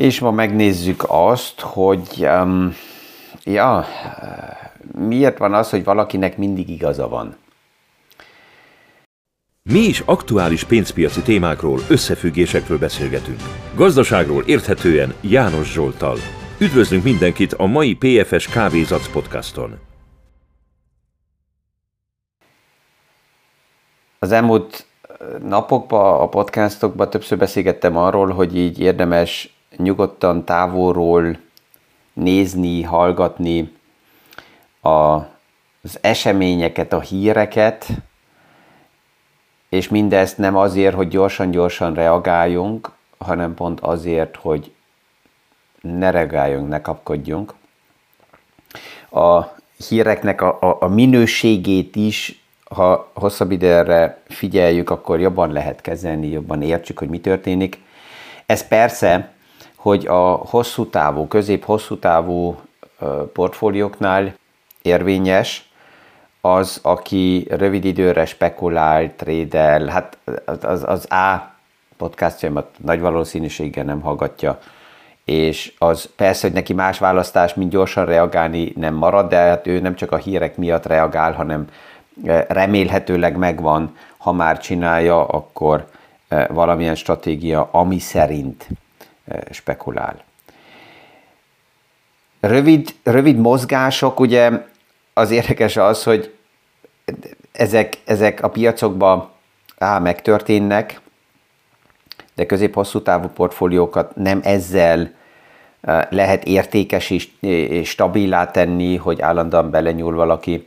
És ma megnézzük azt, hogy um, ja, miért van az, hogy valakinek mindig igaza van. Mi is aktuális pénzpiaci témákról, összefüggésekről beszélgetünk. Gazdaságról érthetően János Zsoltal. Üdvözlünk mindenkit a mai PFS Kávézac podcaston. Az elmúlt napokban, a podcastokban többször beszélgettem arról, hogy így érdemes nyugodtan távolról nézni, hallgatni a, az eseményeket, a híreket, és mindezt nem azért, hogy gyorsan-gyorsan reagáljunk, hanem pont azért, hogy ne reagáljunk, ne kapkodjunk. A híreknek a, a, a minőségét is, ha hosszabb időre figyeljük, akkor jobban lehet kezelni, jobban értsük, hogy mi történik. Ez persze, hogy a hosszú távú, közép-hosszú távú portfólióknál érvényes, az, aki rövid időre spekulál, trédel, hát az, az A podcastjaimat nagy valószínűséggel nem hallgatja, és az persze, hogy neki más választás, mint gyorsan reagálni nem marad, de hát ő nem csak a hírek miatt reagál, hanem remélhetőleg megvan, ha már csinálja, akkor valamilyen stratégia, ami szerint spekulál. Rövid, rövid mozgások, ugye az érdekes az, hogy ezek, ezek a piacokban á, megtörténnek, de közép-hosszú távú portfóliókat nem ezzel lehet értékes és, stabilá tenni, hogy állandóan belenyúl valaki.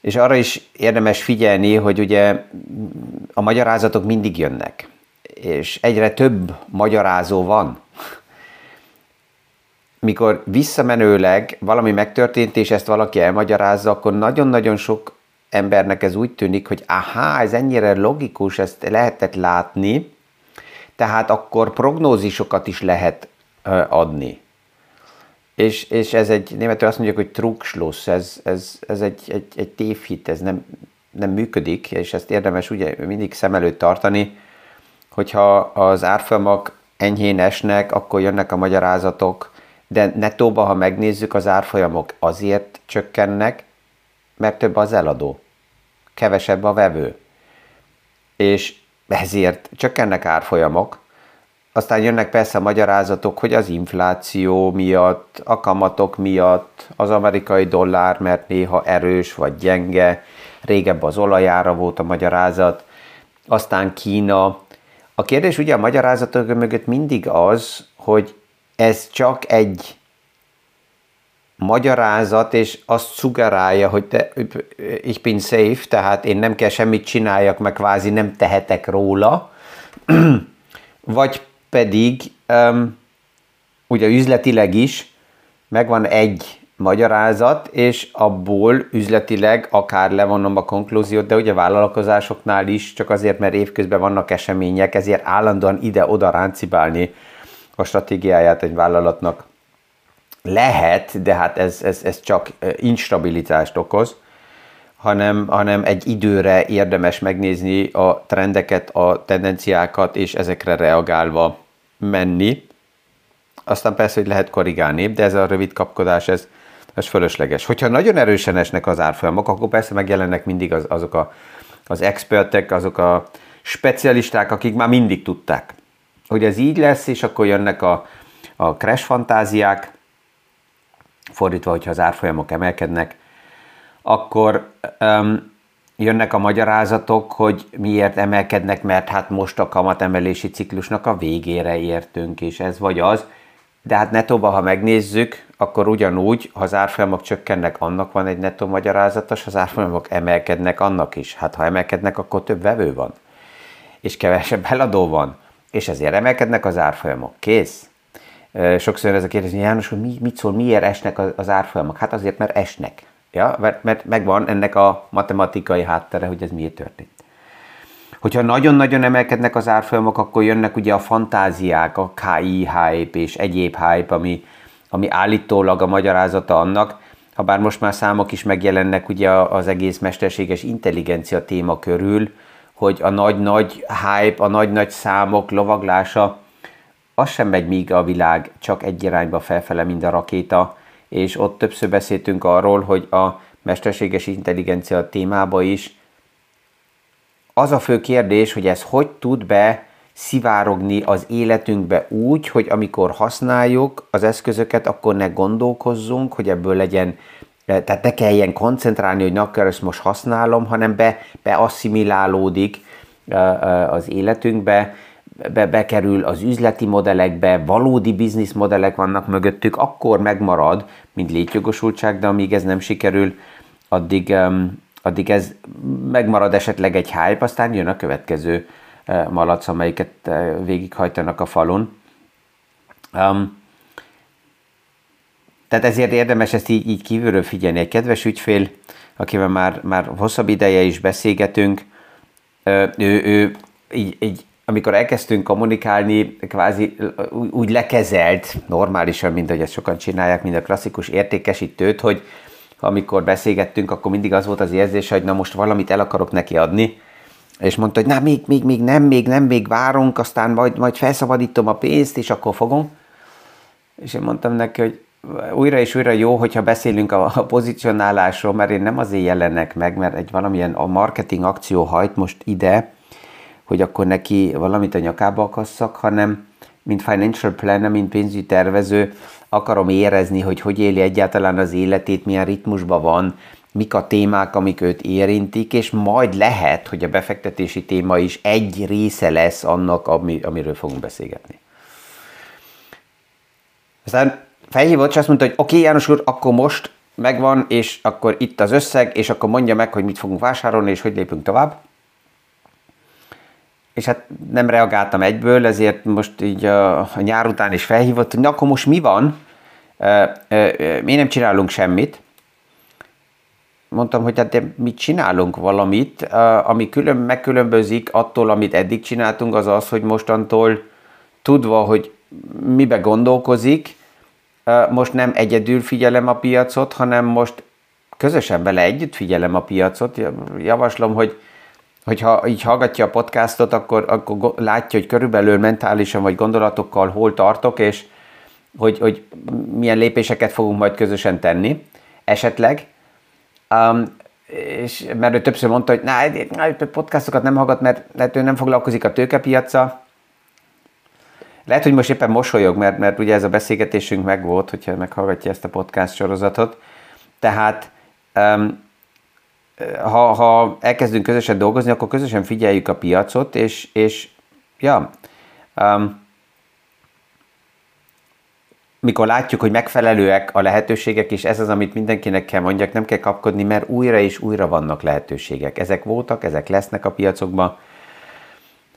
És arra is érdemes figyelni, hogy ugye a magyarázatok mindig jönnek, és egyre több magyarázó van. Mikor visszamenőleg valami megtörtént, és ezt valaki elmagyarázza, akkor nagyon-nagyon sok embernek ez úgy tűnik, hogy aha, ez ennyire logikus, ezt lehetett látni, tehát akkor prognózisokat is lehet adni. És, és ez egy, németül azt mondjuk, hogy Trugschluss, ez, ez, ez egy, egy, egy tévhit, ez nem, nem működik, és ezt érdemes ugye mindig szem előtt tartani, hogyha az árfolyamok enyhén esnek, akkor jönnek a magyarázatok, de nettóban, ha megnézzük, az árfolyamok azért csökkennek, mert több az eladó, kevesebb a vevő. És ezért csökkennek árfolyamok, aztán jönnek persze a magyarázatok, hogy az infláció miatt, a kamatok miatt, az amerikai dollár, mert néha erős vagy gyenge, régebb az olajára volt a magyarázat, aztán Kína. A kérdés ugye a magyarázatok mögött mindig az, hogy ez csak egy magyarázat, és azt szugerálja, hogy te, ich bin safe, tehát én nem kell semmit csináljak, meg kvázi nem tehetek róla, vagy pedig um, ugye üzletileg is megvan egy magyarázat, és abból üzletileg akár levonom a konklúziót, de ugye vállalkozásoknál is, csak azért, mert évközben vannak események, ezért állandóan ide-oda ráncibálni a stratégiáját egy vállalatnak lehet, de hát ez, ez, ez csak instabilitást okoz, hanem, hanem egy időre érdemes megnézni a trendeket, a tendenciákat, és ezekre reagálva menni. Aztán persze, hogy lehet korrigálni, de ez a rövid kapkodás, ez, ez fölösleges. Hogyha nagyon erősen esnek az árfolyamok, akkor persze megjelennek mindig az, azok a, az expertek, azok a specialisták, akik már mindig tudták hogy ez így lesz, és akkor jönnek a, a crash fantáziák, fordítva, hogyha az árfolyamok emelkednek, akkor um, jönnek a magyarázatok, hogy miért emelkednek, mert hát most a kamatemelési ciklusnak a végére értünk, és ez vagy az. De hát netóban, ha megnézzük, akkor ugyanúgy, ha az árfolyamok csökkennek, annak van egy netto magyarázata, és az árfolyamok emelkednek, annak is. Hát ha emelkednek, akkor több vevő van, és kevesebb eladó van és ezért emelkednek az árfolyamok. Kész. Sokszor ez a kérdés, János, hogy mi, mit szól, miért esnek az árfolyamok? Hát azért, mert esnek. Ja, mert, mert megvan ennek a matematikai háttere, hogy ez miért történt. Hogyha nagyon-nagyon emelkednek az árfolyamok, akkor jönnek ugye a fantáziák, a KI hype és egyéb hype, ami, ami állítólag a magyarázata annak, ha bár most már számok is megjelennek ugye az egész mesterséges intelligencia téma körül, hogy a nagy-nagy hype, a nagy-nagy számok lovaglása az sem megy míg a világ csak egy irányba felfele, mint a rakéta, és ott többször beszéltünk arról, hogy a mesterséges intelligencia témába is az a fő kérdés, hogy ez hogy tud be szivárogni az életünkbe úgy, hogy amikor használjuk az eszközöket, akkor ne gondolkozzunk, hogy ebből legyen, eh, tehát ne kelljen koncentrálni, hogy na, akkor ezt most használom, hanem be, beasszimilálódik eh, eh, az életünkbe, be, bekerül az üzleti modellekbe, valódi bizniszmodellek vannak mögöttük, akkor megmarad, mint létjogosultság, de amíg ez nem sikerül, addig, addig ez megmarad esetleg egy hype, aztán jön a következő uh, malac, amelyiket uh, végighajtanak a falun. Um, tehát ezért érdemes ezt így, így kívülről figyelni. Egy kedves ügyfél, akivel már, már hosszabb ideje is beszélgetünk, ő, ő így, így amikor elkezdtünk kommunikálni, kvázi úgy lekezelt normálisan, mint hogy ezt sokan csinálják, mint a klasszikus értékesítőt, hogy amikor beszélgettünk, akkor mindig az volt az érzés, hogy na most valamit el akarok neki adni, és mondta, hogy na még, még, még nem, még nem, még várunk, aztán majd, majd felszabadítom a pénzt, és akkor fogom. És én mondtam neki, hogy újra és újra jó, hogyha beszélünk a, pozícionálásról, mert én nem azért jelennek meg, mert egy valamilyen a marketing akció hajt most ide, hogy akkor neki valamit a nyakába akasszak, hanem mint financial planner, mint pénzügyi tervező akarom érezni, hogy hogy éli egyáltalán az életét, milyen ritmusban van, mik a témák, amik őt érintik, és majd lehet, hogy a befektetési téma is egy része lesz annak, ami, amiről fogunk beszélgetni. Aztán felhívott, és azt mondta, hogy oké, okay, János úr, akkor most megvan, és akkor itt az összeg, és akkor mondja meg, hogy mit fogunk vásárolni, és hogy lépünk tovább és hát nem reagáltam egyből, ezért most így a, a nyár után is felhívott, hogy na akkor most mi van, mi nem csinálunk semmit. Mondtam, hogy hát de mit csinálunk valamit, ami külön, megkülönbözik attól, amit eddig csináltunk, az az, hogy mostantól tudva, hogy mibe gondolkozik, most nem egyedül figyelem a piacot, hanem most közösen vele együtt figyelem a piacot. Javaslom, hogy hogyha így hallgatja a podcastot, akkor, akkor látja, hogy körülbelül mentálisan vagy gondolatokkal hol tartok, és hogy, hogy milyen lépéseket fogunk majd közösen tenni, esetleg. Um, és mert ő többször mondta, hogy na, podcastokat nem hallgat, mert lehet, ő nem foglalkozik a tőkepiaca. Lehet, hogy most éppen mosolyog, mert, mert ugye ez a beszélgetésünk megvolt, hogyha meghallgatja ezt a podcast sorozatot. Tehát um, ha, ha elkezdünk közösen dolgozni, akkor közösen figyeljük a piacot, és, és ja, um, mikor látjuk, hogy megfelelőek a lehetőségek, és ez az, amit mindenkinek kell mondjak, nem kell kapkodni, mert újra és újra vannak lehetőségek. Ezek voltak, ezek lesznek a piacokban.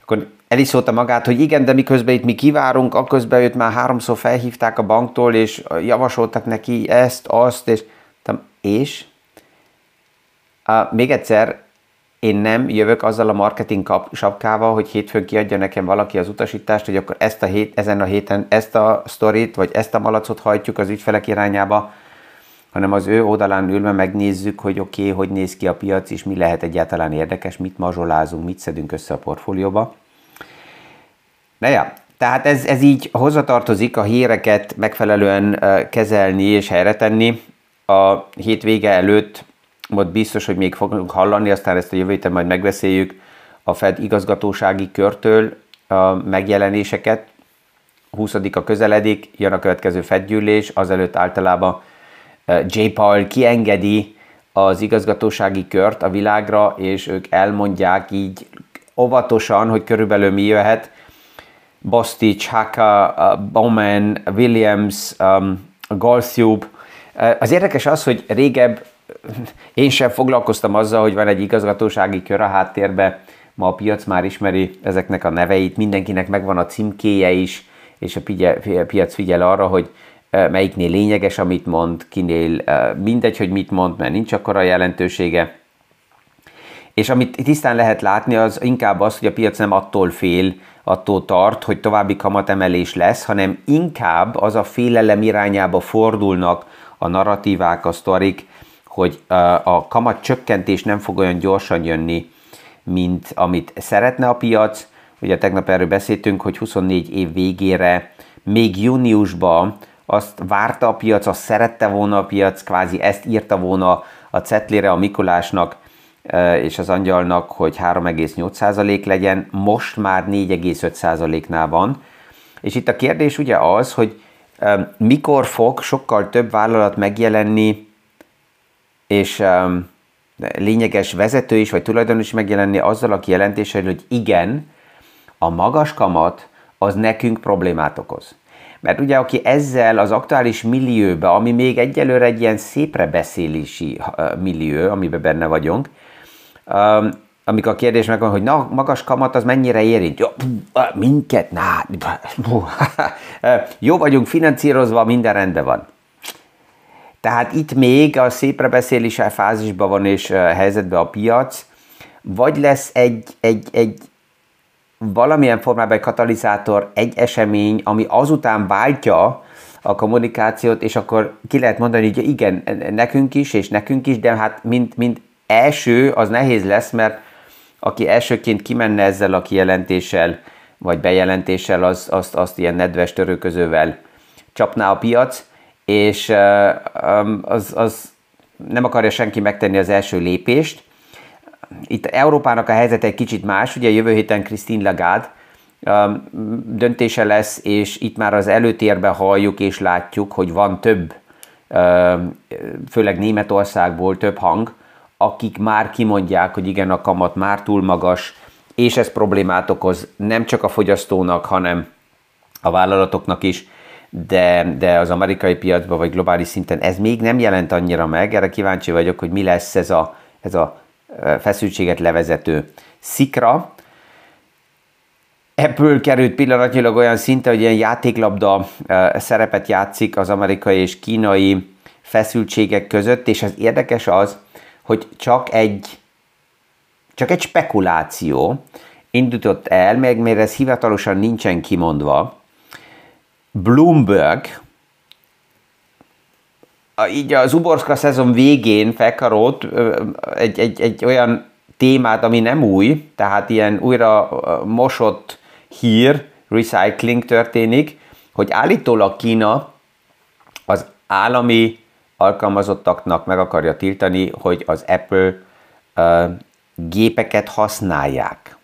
Akkor el is szólta magát, hogy igen, de miközben itt mi kivárunk, akközben őt már háromszor felhívták a banktól, és javasoltak neki ezt, azt, és, és Uh, még egyszer, én nem jövök azzal a marketing kap, sapkával, hogy hétfőn kiadja nekem valaki az utasítást, hogy akkor ezt a hét, ezen a héten ezt a sztorit, vagy ezt a malacot hajtjuk az ügyfelek irányába, hanem az ő oldalán ülve megnézzük, hogy oké, okay, hogy néz ki a piac, és mi lehet egyáltalán érdekes, mit mazsolázunk, mit szedünk össze a portfólióba. Na ja, tehát ez, ez így hozzatartozik a híreket megfelelően kezelni és helyre tenni. A hétvége előtt majd biztos, hogy még fogunk hallani, aztán ezt a jövő héten majd megbeszéljük a Fed igazgatósági körtől a megjelenéseket. 20 a közeledik, jön a következő Fed gyűlés, azelőtt általában J. Paul kiengedi az igazgatósági kört a világra, és ők elmondják így óvatosan, hogy körülbelül mi jöhet. Bostich, Haka, Bowman, Williams, um, Goldsube. Az érdekes az, hogy régebb én sem foglalkoztam azzal, hogy van egy igazgatósági kör a háttérbe, ma a piac már ismeri ezeknek a neveit, mindenkinek megvan a címkéje is, és a piac figyel arra, hogy melyiknél lényeges, amit mond, kinél mindegy, hogy mit mond, mert nincs akkora jelentősége. És amit tisztán lehet látni, az inkább az, hogy a piac nem attól fél, attól tart, hogy további kamatemelés lesz, hanem inkább az a félelem irányába fordulnak a narratívák, a sztorik, hogy a kamat csökkentés nem fog olyan gyorsan jönni, mint amit szeretne a piac, ugye tegnap erről beszéltünk, hogy 24 év végére, még júniusban azt várta a piac, azt szerette volna a piac, kvázi ezt írta volna a cetlére a Mikulásnak és az angyalnak, hogy 3,8% legyen, most már 4,5%-nál van. És itt a kérdés ugye az, hogy mikor fog sokkal több vállalat megjelenni, és lényeges vezető is, vagy tulajdonos is megjelenni azzal a kijelentéssel, hogy igen, a magas kamat az nekünk problémát okoz. Mert ugye aki ezzel az aktuális millióbe, ami még egyelőre egy ilyen szépre beszélési millió, amiben benne vagyunk, amikor a kérdés megvan, hogy na, magas kamat az mennyire érint? Jó, minket, na, jó vagyunk finanszírozva, minden rendben van. Tehát itt még a szépre beszélési fázisban van és helyzetben a piac, vagy lesz egy, egy, egy valamilyen formában egy katalizátor, egy esemény, ami azután váltja a kommunikációt, és akkor ki lehet mondani, hogy igen, nekünk is, és nekünk is, de hát mint, mint első az nehéz lesz, mert aki elsőként kimenne ezzel a kijelentéssel, vagy bejelentéssel, az, azt, azt ilyen nedves törőközővel csapná a piac, és az, az nem akarja senki megtenni az első lépést. Itt Európának a helyzet egy kicsit más, ugye jövő héten Christine Lagarde döntése lesz, és itt már az előtérbe halljuk és látjuk, hogy van több, főleg Németországból több hang, akik már kimondják, hogy igen, a kamat már túl magas, és ez problémát okoz nem csak a fogyasztónak, hanem a vállalatoknak is, de, de az amerikai piacban vagy globális szinten ez még nem jelent annyira meg. Erre kíváncsi vagyok, hogy mi lesz ez a, ez a feszültséget levezető szikra. Ebből került pillanatnyilag olyan szinte, hogy ilyen játéklabda szerepet játszik az amerikai és kínai feszültségek között, és az érdekes az, hogy csak egy, csak egy spekuláció indított el, meg mert ez hivatalosan nincsen kimondva, Bloomberg így az Uborska szezon végén felkarolt egy, egy, egy olyan témát, ami nem új, tehát ilyen újra mosott hír, recycling történik, hogy állítólag Kína az állami alkalmazottaknak meg akarja tiltani, hogy az Apple uh, gépeket használják.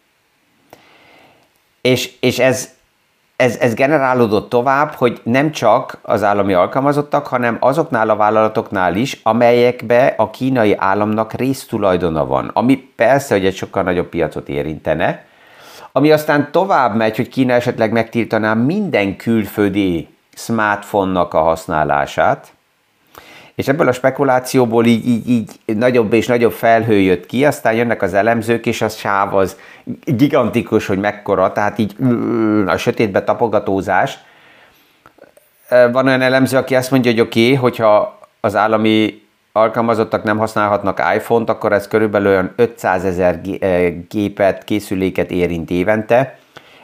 És, és ez, ez, ez generálódott tovább, hogy nem csak az állami alkalmazottak, hanem azoknál a vállalatoknál is, amelyekbe a kínai államnak résztulajdona van, ami persze, hogy egy sokkal nagyobb piacot érintene, ami aztán tovább megy, hogy Kína esetleg megtiltaná minden külföldi smartphone-nak a használását, és ebből a spekulációból így, így, így nagyobb és nagyobb felhő jött ki, aztán jönnek az elemzők, és az sáv az gigantikus, hogy mekkora, tehát így a sötétbe tapogatózás. Van olyan elemző, aki azt mondja, hogy oké, okay, hogyha az állami alkalmazottak nem használhatnak iPhone-t, akkor ez körülbelül olyan 500 ezer gépet, készüléket érint évente.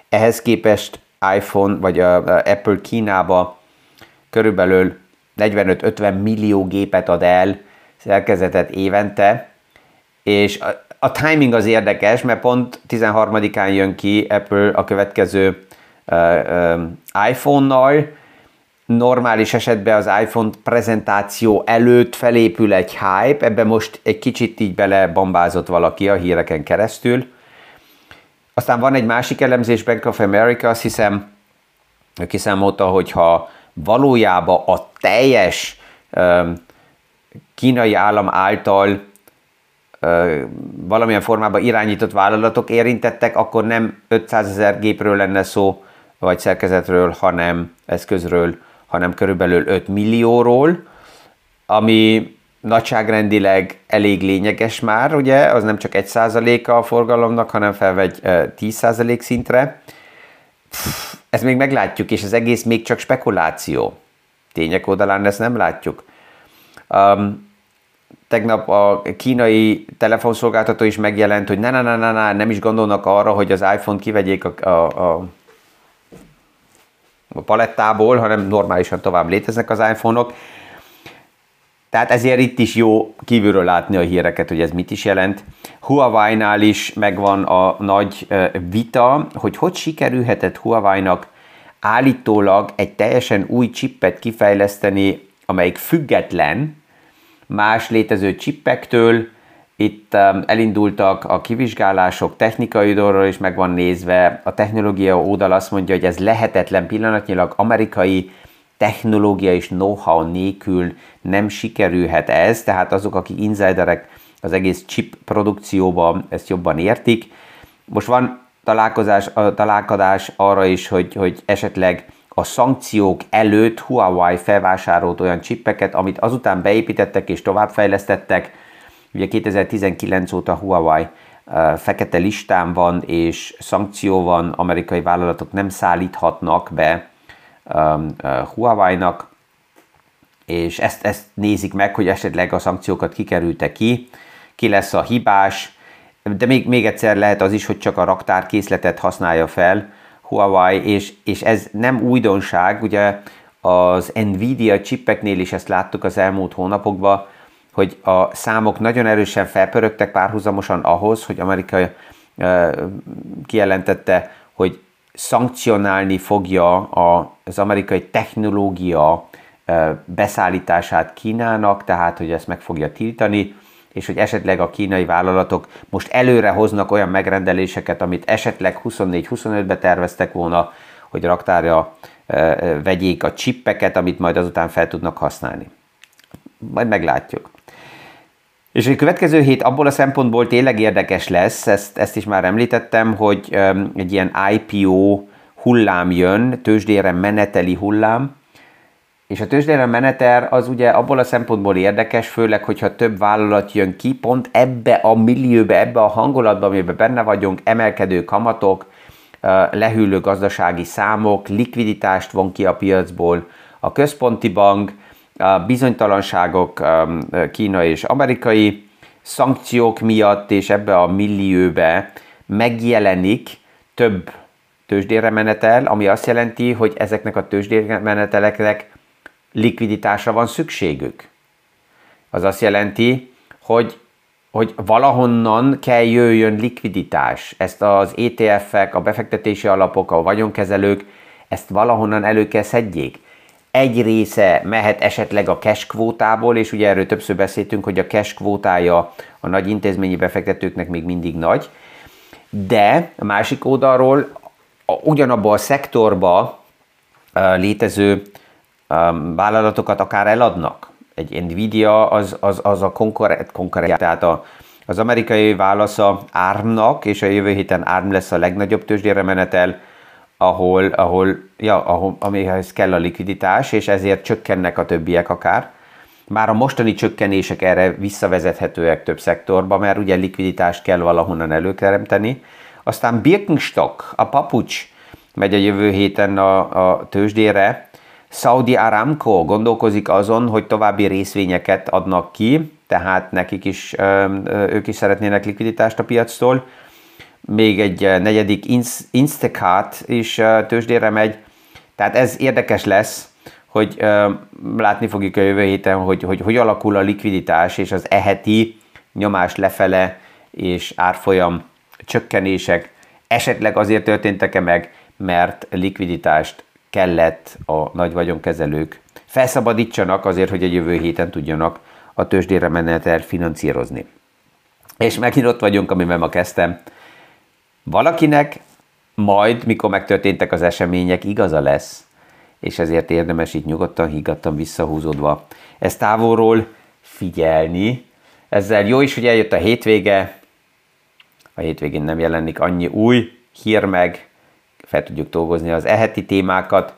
Ehhez képest iPhone vagy a Apple Kínába körülbelül 45-50 millió gépet ad el szerkezetet évente, és a, a timing az érdekes, mert pont 13-án jön ki Apple a következő uh, uh, iPhone-nal, normális esetben az iPhone prezentáció előtt felépül egy hype, ebbe most egy kicsit így belebombázott valaki a híreken keresztül. Aztán van egy másik elemzés, Bank of America, azt hiszem, kiszámolta, hogyha valójában a teljes kínai állam által valamilyen formában irányított vállalatok érintettek, akkor nem 500 ezer gépről lenne szó, vagy szerkezetről, hanem eszközről, hanem körülbelül 5 millióról, ami nagyságrendileg elég lényeges már, ugye, az nem csak 1 százaléka a forgalomnak, hanem felvegy 10 százalék szintre. Pff, ezt még meglátjuk, és az egész még csak spekuláció. Tények oldalán ezt nem látjuk. Um, tegnap a kínai telefonszolgáltató is megjelent, hogy ne, ne, ne, ne, ne nem is gondolnak arra, hogy az iPhone-t kivegyék a, a, a, a palettából, hanem normálisan tovább léteznek az iPhone-ok. Tehát ezért itt is jó kívülről látni a híreket, hogy ez mit is jelent. Huawei-nál is megvan a nagy vita, hogy hogy sikerülhetett Huawei-nak állítólag egy teljesen új csippet kifejleszteni, amelyik független más létező csippektől. Itt elindultak a kivizsgálások technikai oldalról is meg van nézve. A technológia oldal azt mondja, hogy ez lehetetlen pillanatnyilag amerikai technológia és know-how nélkül nem sikerülhet ez, tehát azok, akik insiderek az egész chip produkcióban ezt jobban értik. Most van találkozás, találkozás arra is, hogy, hogy esetleg a szankciók előtt Huawei felvásárolt olyan csippeket, amit azután beépítettek és továbbfejlesztettek. Ugye 2019 óta Huawei fekete listán van, és szankció van, amerikai vállalatok nem szállíthatnak be Huawei-nak, és ezt, ezt nézik meg, hogy esetleg a szankciókat kikerülte ki, ki lesz a hibás, de még, még egyszer lehet az is, hogy csak a raktárkészletet használja fel Huawei, és, és ez nem újdonság, ugye az Nvidia chipeknél is ezt láttuk az elmúlt hónapokban, hogy a számok nagyon erősen felpörögtek párhuzamosan ahhoz, hogy Amerika kijelentette, hogy szankcionálni fogja az amerikai technológia beszállítását Kínának, tehát hogy ezt meg fogja tiltani, és hogy esetleg a kínai vállalatok most előre hoznak olyan megrendeléseket, amit esetleg 24-25-be terveztek volna, hogy raktárja vegyék a csippeket, amit majd azután fel tudnak használni. Majd meglátjuk. És a következő hét abból a szempontból tényleg érdekes lesz, ezt, ezt is már említettem, hogy egy ilyen IPO hullám jön, tőzsdére meneteli hullám, és a tőzsdére meneter az ugye abból a szempontból érdekes, főleg, hogyha több vállalat jön ki, pont ebbe a millióbe, ebbe a hangulatba, amiben benne vagyunk, emelkedő kamatok, lehűlő gazdasági számok, likviditást von ki a piacból, a központi bank, bizonytalanságok Kína és amerikai szankciók miatt, és ebbe a millióbe megjelenik több tőzsdére menetel, ami azt jelenti, hogy ezeknek a tőzsdére meneteleknek likviditásra van szükségük. Az azt jelenti, hogy, hogy valahonnan kell jöjjön likviditás. Ezt az ETF-ek, a befektetési alapok, a vagyonkezelők, ezt valahonnan elő kell szedjék. Egy része mehet esetleg a cash kvótából, és ugye erről többször beszéltünk, hogy a cash kvótája a nagy intézményi befektetőknek még mindig nagy, de a másik oldalról ugyanabban a szektorba létező vállalatokat akár eladnak. Egy Nvidia az, az, az a konkurent, konkurent tehát a, az amerikai válasza ARM-nak, és a jövő héten ARM lesz a legnagyobb tőzsdére menetel, ahol, ahol, ja, ahol, amihez kell a likviditás, és ezért csökkennek a többiek akár. Már a mostani csökkenések erre visszavezethetőek több szektorba, mert ugye likviditást kell valahonnan előteremteni. Aztán Birkenstock, a papucs megy a jövő héten a, a tőzsdére, Saudi Aramco gondolkozik azon, hogy további részvényeket adnak ki, tehát nekik is, ők is szeretnének likviditást a piactól. Még egy negyedik Instacart is tőzsdére megy, tehát ez érdekes lesz, hogy látni fogjuk a jövő héten, hogy, hogy hogy alakul a likviditás és az eheti nyomás lefele és árfolyam csökkenések esetleg azért történtek-e meg, mert likviditást kellett a nagy vagyonkezelők felszabadítsanak azért, hogy a jövő héten tudjanak a tőzsdére menetel finanszírozni. És megint ott vagyunk, amivel ma kezdtem. Valakinek majd, mikor megtörténtek az események, igaza lesz, és ezért érdemes itt nyugodtan, higgadtan visszahúzódva ezt távolról figyelni. Ezzel jó is, hogy eljött a hétvége, a hétvégén nem jelenik annyi új hír meg, fel tudjuk dolgozni az eheti témákat.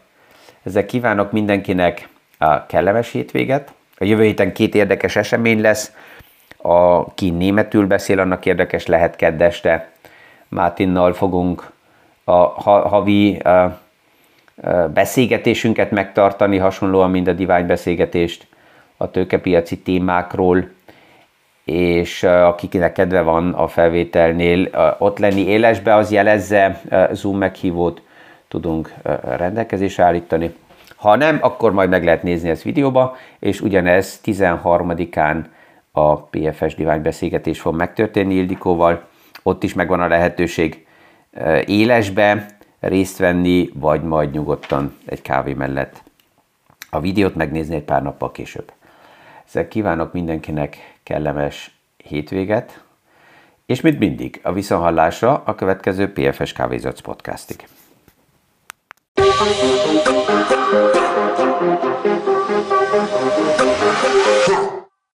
Ezzel kívánok mindenkinek a kellemes hétvéget. A jövő héten két érdekes esemény lesz. Aki németül beszél, annak érdekes lehet keddeste. Mátinnal fogunk a havi beszélgetésünket megtartani, hasonlóan, mint a divány beszélgetést a tőkepiaci témákról, és akiknek kedve van a felvételnél ott lenni élesbe, az jelezze Zoom meghívót tudunk rendelkezésre állítani. Ha nem, akkor majd meg lehet nézni ezt videóba, és ugyanez 13-án a PFS Divány beszélgetés fog megtörténni Ildikóval ott is megvan a lehetőség élesbe részt venni, vagy majd nyugodtan egy kávé mellett a videót megnézni egy pár nappal később. Ezzel kívánok mindenkinek kellemes hétvéget, és mint mindig, a visszahallásra a következő PFS Kávézatsz podcastig. Thank.